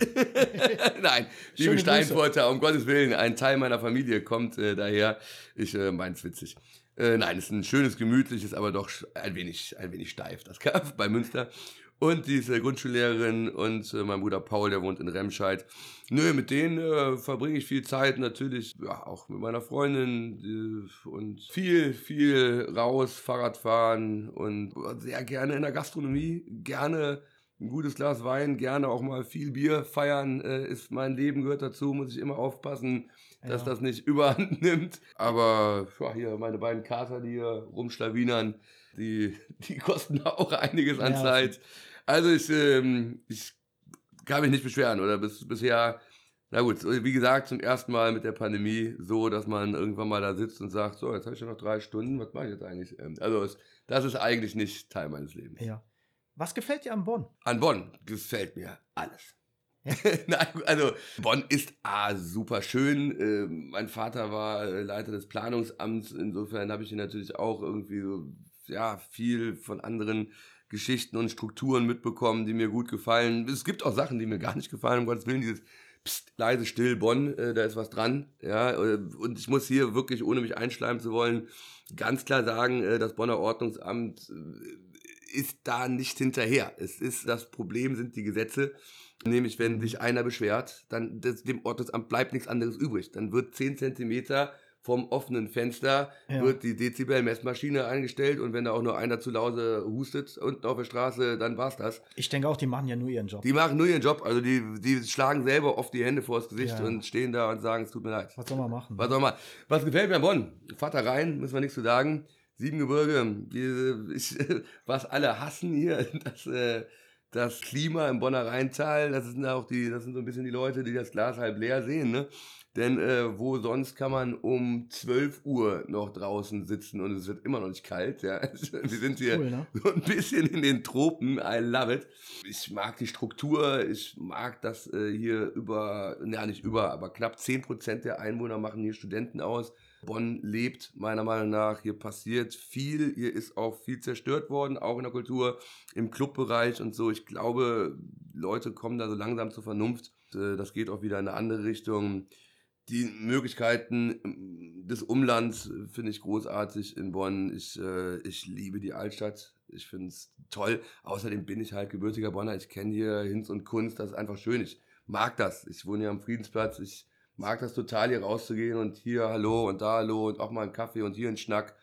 B: Nein, liebe Steinfurter, um Gottes Willen, ein Teil meiner Familie kommt äh, daher. Ich äh, mein's witzig. Äh, nein, es ist ein schönes, gemütliches, aber doch ein wenig, ein wenig steif, das Kaff bei Münster. Und diese Grundschullehrerin und äh, mein Bruder Paul, der wohnt in Remscheid. Nö, mit denen äh, verbringe ich viel Zeit natürlich, ja, auch mit meiner Freundin äh, und viel, viel raus, Fahrradfahren und sehr gerne in der Gastronomie, gerne ein gutes Glas Wein, gerne auch mal viel Bier feiern, äh, ist mein Leben, gehört dazu, muss ich immer aufpassen, ja. dass das nicht überhand nimmt. Aber ja, hier meine beiden Kater, die hier rumschlawinern, die, die kosten auch einiges an ja. Zeit. Also ich, ähm, ich kann mich nicht beschweren oder bis, bisher, na gut, wie gesagt, zum ersten Mal mit der Pandemie so, dass man irgendwann mal da sitzt und sagt, so, jetzt habe ich ja noch drei Stunden, was mache ich jetzt eigentlich? Ähm, also es, das ist eigentlich nicht Teil meines Lebens.
A: Ja. Was gefällt dir an Bonn?
B: An Bonn gefällt mir alles. Nein, also Bonn ist ah, super schön. Äh, mein Vater war äh, Leiter des Planungsamts. Insofern habe ich hier natürlich auch irgendwie so, ja, viel von anderen Geschichten und Strukturen mitbekommen, die mir gut gefallen. Es gibt auch Sachen, die mir gar nicht gefallen, um Gottes Willen, dieses Psst, leise, still, Bonn, äh, da ist was dran. Ja, äh, und ich muss hier wirklich, ohne mich einschleimen zu wollen, ganz klar sagen, äh, das Bonner Ordnungsamt äh, ist da nicht hinterher. Es ist, das Problem sind die Gesetze. Nämlich, wenn sich einer beschwert, dann das, dem Ordnungsamt bleibt nichts anderes übrig. Dann wird 10 Zentimeter vom offenen Fenster ja. wird die Dezibel-Messmaschine eingestellt und wenn da auch nur einer zu Lause hustet unten auf der Straße, dann war's das.
A: Ich denke auch, die machen ja nur ihren Job.
B: Die machen nur ihren Job, also die, die schlagen selber oft die Hände vors Gesicht ja. und stehen da und sagen, es tut mir leid.
A: Was soll man machen?
B: Was soll man? Was gefällt mir an Bonn? Vater rein, müssen wir nichts zu sagen. Siebengebirge, ich, was alle hassen hier, das, äh, das Klima im Bonner Rheintal, das sind auch die, das sind so ein bisschen die Leute, die das Glas halb leer sehen, ne? Denn äh, wo sonst kann man um 12 Uhr noch draußen sitzen und es wird immer noch nicht kalt. Ja? Wir sind hier cool, ne? so ein bisschen in den Tropen. I love it. Ich mag die Struktur. Ich mag das äh, hier über, ja nicht über, aber knapp 10% der Einwohner machen hier Studenten aus. Bonn lebt meiner Meinung nach. Hier passiert viel. Hier ist auch viel zerstört worden, auch in der Kultur, im Clubbereich und so. Ich glaube, Leute kommen da so langsam zur Vernunft. Äh, das geht auch wieder in eine andere Richtung. Die Möglichkeiten ähm, des Umlands finde ich großartig in Bonn. Ich, äh, ich liebe die Altstadt. Ich finde es toll. Außerdem bin ich halt gebürtiger Bonner. Ich kenne hier Hinz und Kunst. Das ist einfach schön. Ich mag das. Ich wohne hier am Friedensplatz. Ich mag das total, hier rauszugehen und hier Hallo und da Hallo und auch mal einen Kaffee und hier einen Schnack.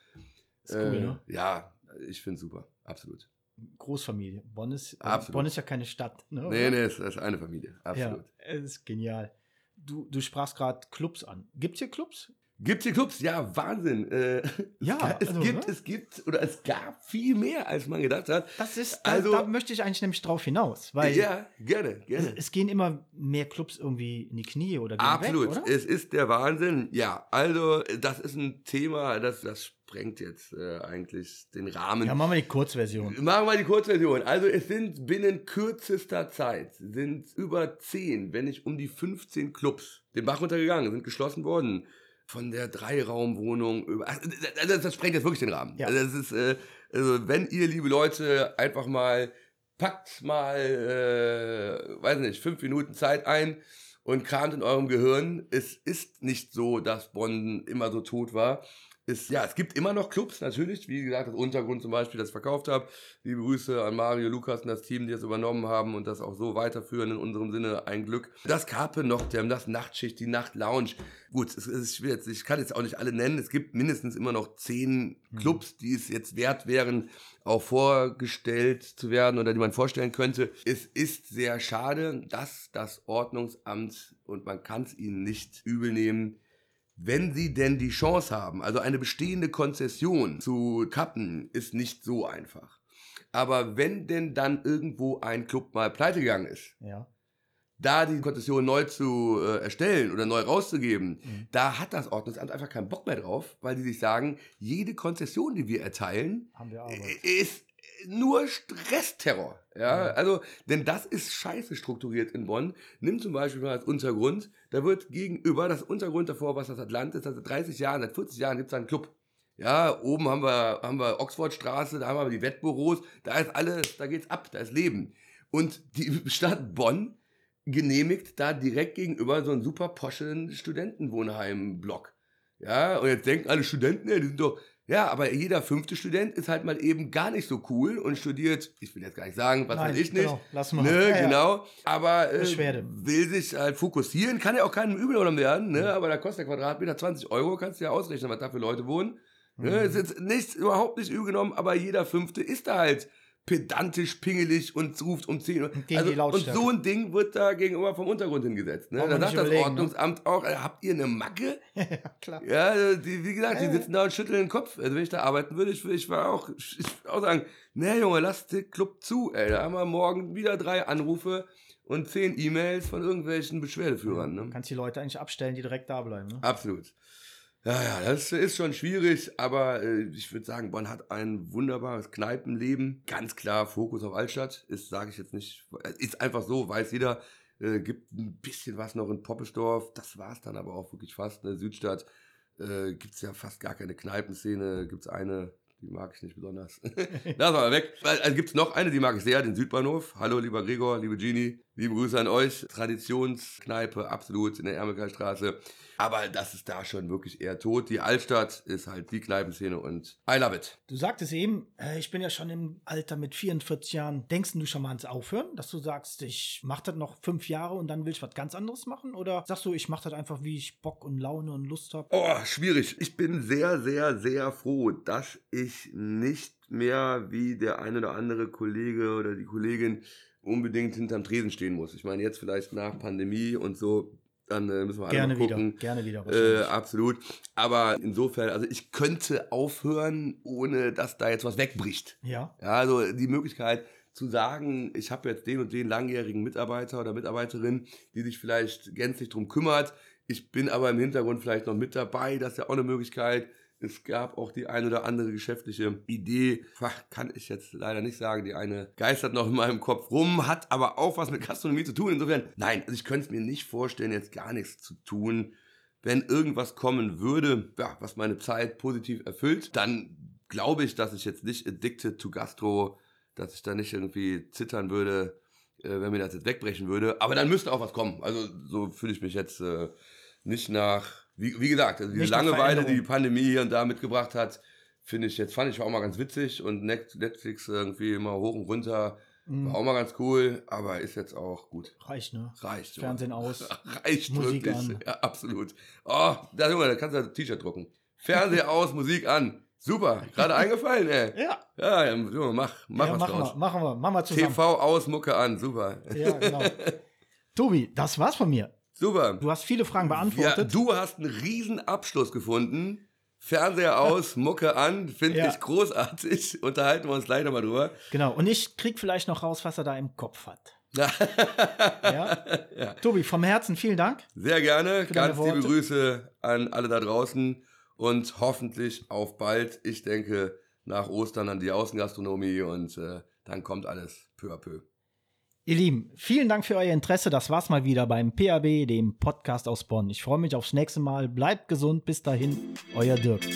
B: Ist cool, äh, ne? Ja, ich finde es super, absolut.
A: Großfamilie. Bonn ist, äh, Bonn ist ja keine Stadt.
B: Ne, nee, nee, es ist eine Familie, absolut. Ja,
A: es ist genial. Du, du sprachst gerade Clubs an. Gibt es hier Clubs?
B: Gibt hier Clubs? Ja, Wahnsinn. Äh, ja, es, also, gibt, ne? es gibt oder es gab viel mehr, als man gedacht hat.
A: Das ist, da, also, da möchte ich eigentlich nämlich drauf hinaus, weil
B: ja, gerne, gerne.
A: Es, es gehen immer mehr Clubs irgendwie in die Knie oder gehen
B: Absolut,
A: weg,
B: es ist der Wahnsinn. Ja, also das ist ein Thema, das, das sprengt jetzt äh, eigentlich den Rahmen.
A: Ja, machen wir die Kurzversion.
B: Machen wir die Kurzversion. Also es sind binnen kürzester Zeit sind über 10, wenn nicht um die 15 Clubs den Bach runtergegangen, sind geschlossen worden von der Dreiraumwohnung über. Also das sprengt jetzt wirklich den Rahmen. Ja. Also das ist, äh, also wenn ihr, liebe Leute, einfach mal packt mal, äh, weiß nicht, fünf Minuten Zeit ein und kramt in eurem Gehirn. Es ist nicht so, dass Bonn immer so tot war ist, ja, es gibt immer noch Clubs, natürlich. Wie gesagt, das Untergrund zum Beispiel, das ich verkauft habe. Liebe Grüße an Mario, Lukas und das Team, die das übernommen haben und das auch so weiterführen in unserem Sinne. Ein Glück. Das Carpe Noctem, das Nachtschicht, die Nachtlounge. Gut, es ist schwer. Ich kann jetzt auch nicht alle nennen. Es gibt mindestens immer noch zehn mhm. Clubs, die es jetzt wert wären, auch vorgestellt zu werden oder die man vorstellen könnte. Es ist sehr schade, dass das Ordnungsamt, und man kann es ihnen nicht übel nehmen, wenn sie denn die Chance haben, also eine bestehende Konzession zu kappen, ist nicht so einfach. Aber wenn denn dann irgendwo ein Club mal pleite gegangen ist,
A: ja.
B: da die Konzession neu zu äh, erstellen oder neu rauszugeben, mhm. da hat das Ordnungsamt einfach keinen Bock mehr drauf, weil die sich sagen, jede Konzession, die wir erteilen,
A: wir
B: ist nur Stressterror. Ja, also, denn das ist scheiße strukturiert in Bonn. Nimm zum Beispiel mal als Untergrund, da wird gegenüber, das Untergrund davor, was das Atlantis, seit 30 Jahren, seit 40 Jahren gibt es da einen Club. Ja, oben haben wir, haben wir Oxfordstraße, da haben wir die Wettbüros, da ist alles, da geht's ab, da ist Leben. Und die Stadt Bonn genehmigt da direkt gegenüber so einen super poschen Studentenwohnheim-Block. Ja, und jetzt denken alle Studenten, die sind doch, ja, aber jeder fünfte Student ist halt mal eben gar nicht so cool und studiert, ich will jetzt gar nicht sagen, was
A: Nein,
B: weiß ich nicht.
A: genau, lass mal.
B: Ne,
A: Ja, ja.
B: genau. Aber äh,
A: Beschwerde.
B: will sich halt fokussieren, kann ja auch keinem übel genommen werden, ne? Aber da kostet der Quadratmeter 20 Euro, kannst du ja ausrechnen, was da für Leute wohnen. Ne?
A: Mhm.
B: Ist jetzt nichts, überhaupt nicht übel genommen, aber jeder fünfte ist da halt pedantisch, pingelig und ruft um 10 Uhr. Also, und so ein Ding wird da gegenüber vom Untergrund hingesetzt. Ne? Da sagt das
A: ne?
B: Ordnungsamt auch, äh, habt ihr eine Macke?
A: ja, klar.
B: Ja, die, wie gesagt, die
A: Ja.
B: sitzen da und schütteln den Kopf. Also wenn ich da arbeiten würde, ich, ich war auch, ich würd auch sagen, nee Junge, lass den Club zu, ey. Da haben wir morgen wieder drei Anrufe und zehn E-Mails von irgendwelchen Beschwerdeführern.
A: Du
B: Ne?
A: kannst die Leute eigentlich abstellen, die direkt da bleiben. Ne?
B: Absolut. Ja, ja, das ist schon schwierig, aber äh, ich würde sagen, Bonn hat ein wunderbares Kneipenleben. Ganz klar Fokus auf Altstadt. Ist, sage ich jetzt nicht, ist einfach so, weiß jeder. Äh, gibt ein bisschen was noch in Poppesdorf. Das war's dann aber auch wirklich fast. Ne? Südstadt äh, gibt's ja fast gar keine Kneipenszene. Gibt's eine, die mag ich nicht besonders. das war weg. Also gibt's noch eine, die mag ich sehr, den Südbahnhof. Hallo, lieber Gregor, liebe Gini. Liebe Grüße an euch. Traditionskneipe, absolut in der Ermelkerstraße. Aber das ist da schon wirklich eher tot. Die Altstadt ist halt die Kneipenszene und I love it.
A: Du sagtest eben, äh, ich bin ja schon im Alter mit 44 Jahren. Denkst du schon mal ans Aufhören? Dass du sagst, ich mach das noch fünf Jahre und dann will ich was ganz anderes machen? Oder sagst du, ich mach das einfach, wie ich Bock und Laune und Lust habe?
B: Oh, schwierig. Ich bin sehr, sehr, sehr froh, dass ich nicht mehr wie der ein oder andere Kollege oder die Kollegin unbedingt hinterm Tresen stehen muss. Ich meine, jetzt vielleicht nach Pandemie und so, dann äh, müssen wir alle
A: Gerne
B: mal
A: wieder.
B: gucken.
A: Gerne wieder.
B: Äh,
A: wahrscheinlich.
B: absolut. Aber insofern, also ich könnte aufhören, ohne dass da jetzt was wegbricht.
A: ja.
B: Ja, also die Möglichkeit zu sagen, ich habe jetzt den und den langjährigen Mitarbeiter oder Mitarbeiterin, die sich vielleicht gänzlich drum kümmert. Ich bin aber im Hintergrund vielleicht noch mit dabei. Das ist ja auch eine Möglichkeit. Es gab auch die ein oder andere geschäftliche Idee. Kann ich jetzt leider nicht sagen. Die eine geistert noch in meinem Kopf rum, hat aber auch was mit Gastronomie zu tun. Insofern, nein, also ich könnte es mir nicht vorstellen, jetzt gar nichts zu tun. Wenn irgendwas kommen würde, ja, was meine Zeit positiv erfüllt, dann glaube ich, dass ich jetzt nicht addicted to Gastro, dass ich da nicht irgendwie zittern würde, äh, wenn mir das jetzt wegbrechen würde. Aber dann müsste auch was kommen. Also so fühle ich mich jetzt äh, nicht nach, wie, wie gesagt, also diese Langeweile, die die. Pandemie hier und da mitgebracht hat, finde ich jetzt, fand ich auch mal ganz witzig und Net- Netflix irgendwie immer hoch und runter,
A: Mhm.
B: war auch mal ganz cool, aber ist jetzt auch gut.
A: Reicht, ne?
B: Reicht.
A: Fernsehen aus.
B: Reicht
A: Musik
B: wirklich.
A: an.
B: Ja, absolut. Oh, da, Junge, da kannst du ein T-Shirt drucken. Fernseher aus, Musik an. Super. Gerade eingefallen, ey.
A: Ja.
B: Ja, ja, Junge, mach, mach
A: ja,
B: was
A: machen
B: draus.
A: wir, machen wir, machen wir zusammen.
B: TV aus, Mucke an. Super.
A: Ja, genau. Tobi, das war's von mir.
B: Super.
A: Du hast viele Fragen
B: Ja,
A: beantwortet.
B: du hast einen riesen Abschluss gefunden. Fernseher aus, Mucke an, finde
A: Ja.
B: ich großartig. Unterhalten wir uns gleich nochmal drüber.
A: Genau. Und ich krieg vielleicht noch raus, was er da im Kopf hat. Ja?
B: Ja.
A: Tobi, vom Herzen vielen Dank.
B: Sehr gerne. Ganz liebe. Grüße an alle da draußen und hoffentlich auf bald. Ich denke nach Ostern an die Außengastronomie und äh, dann kommt alles peu à peu.
A: Ihr Lieben, vielen Dank für euer Interesse. Das war's mal wieder beim PAB, dem Podcast aus Bonn. Ich freue mich aufs nächste Mal. Bleibt gesund. Bis dahin, euer Dirk.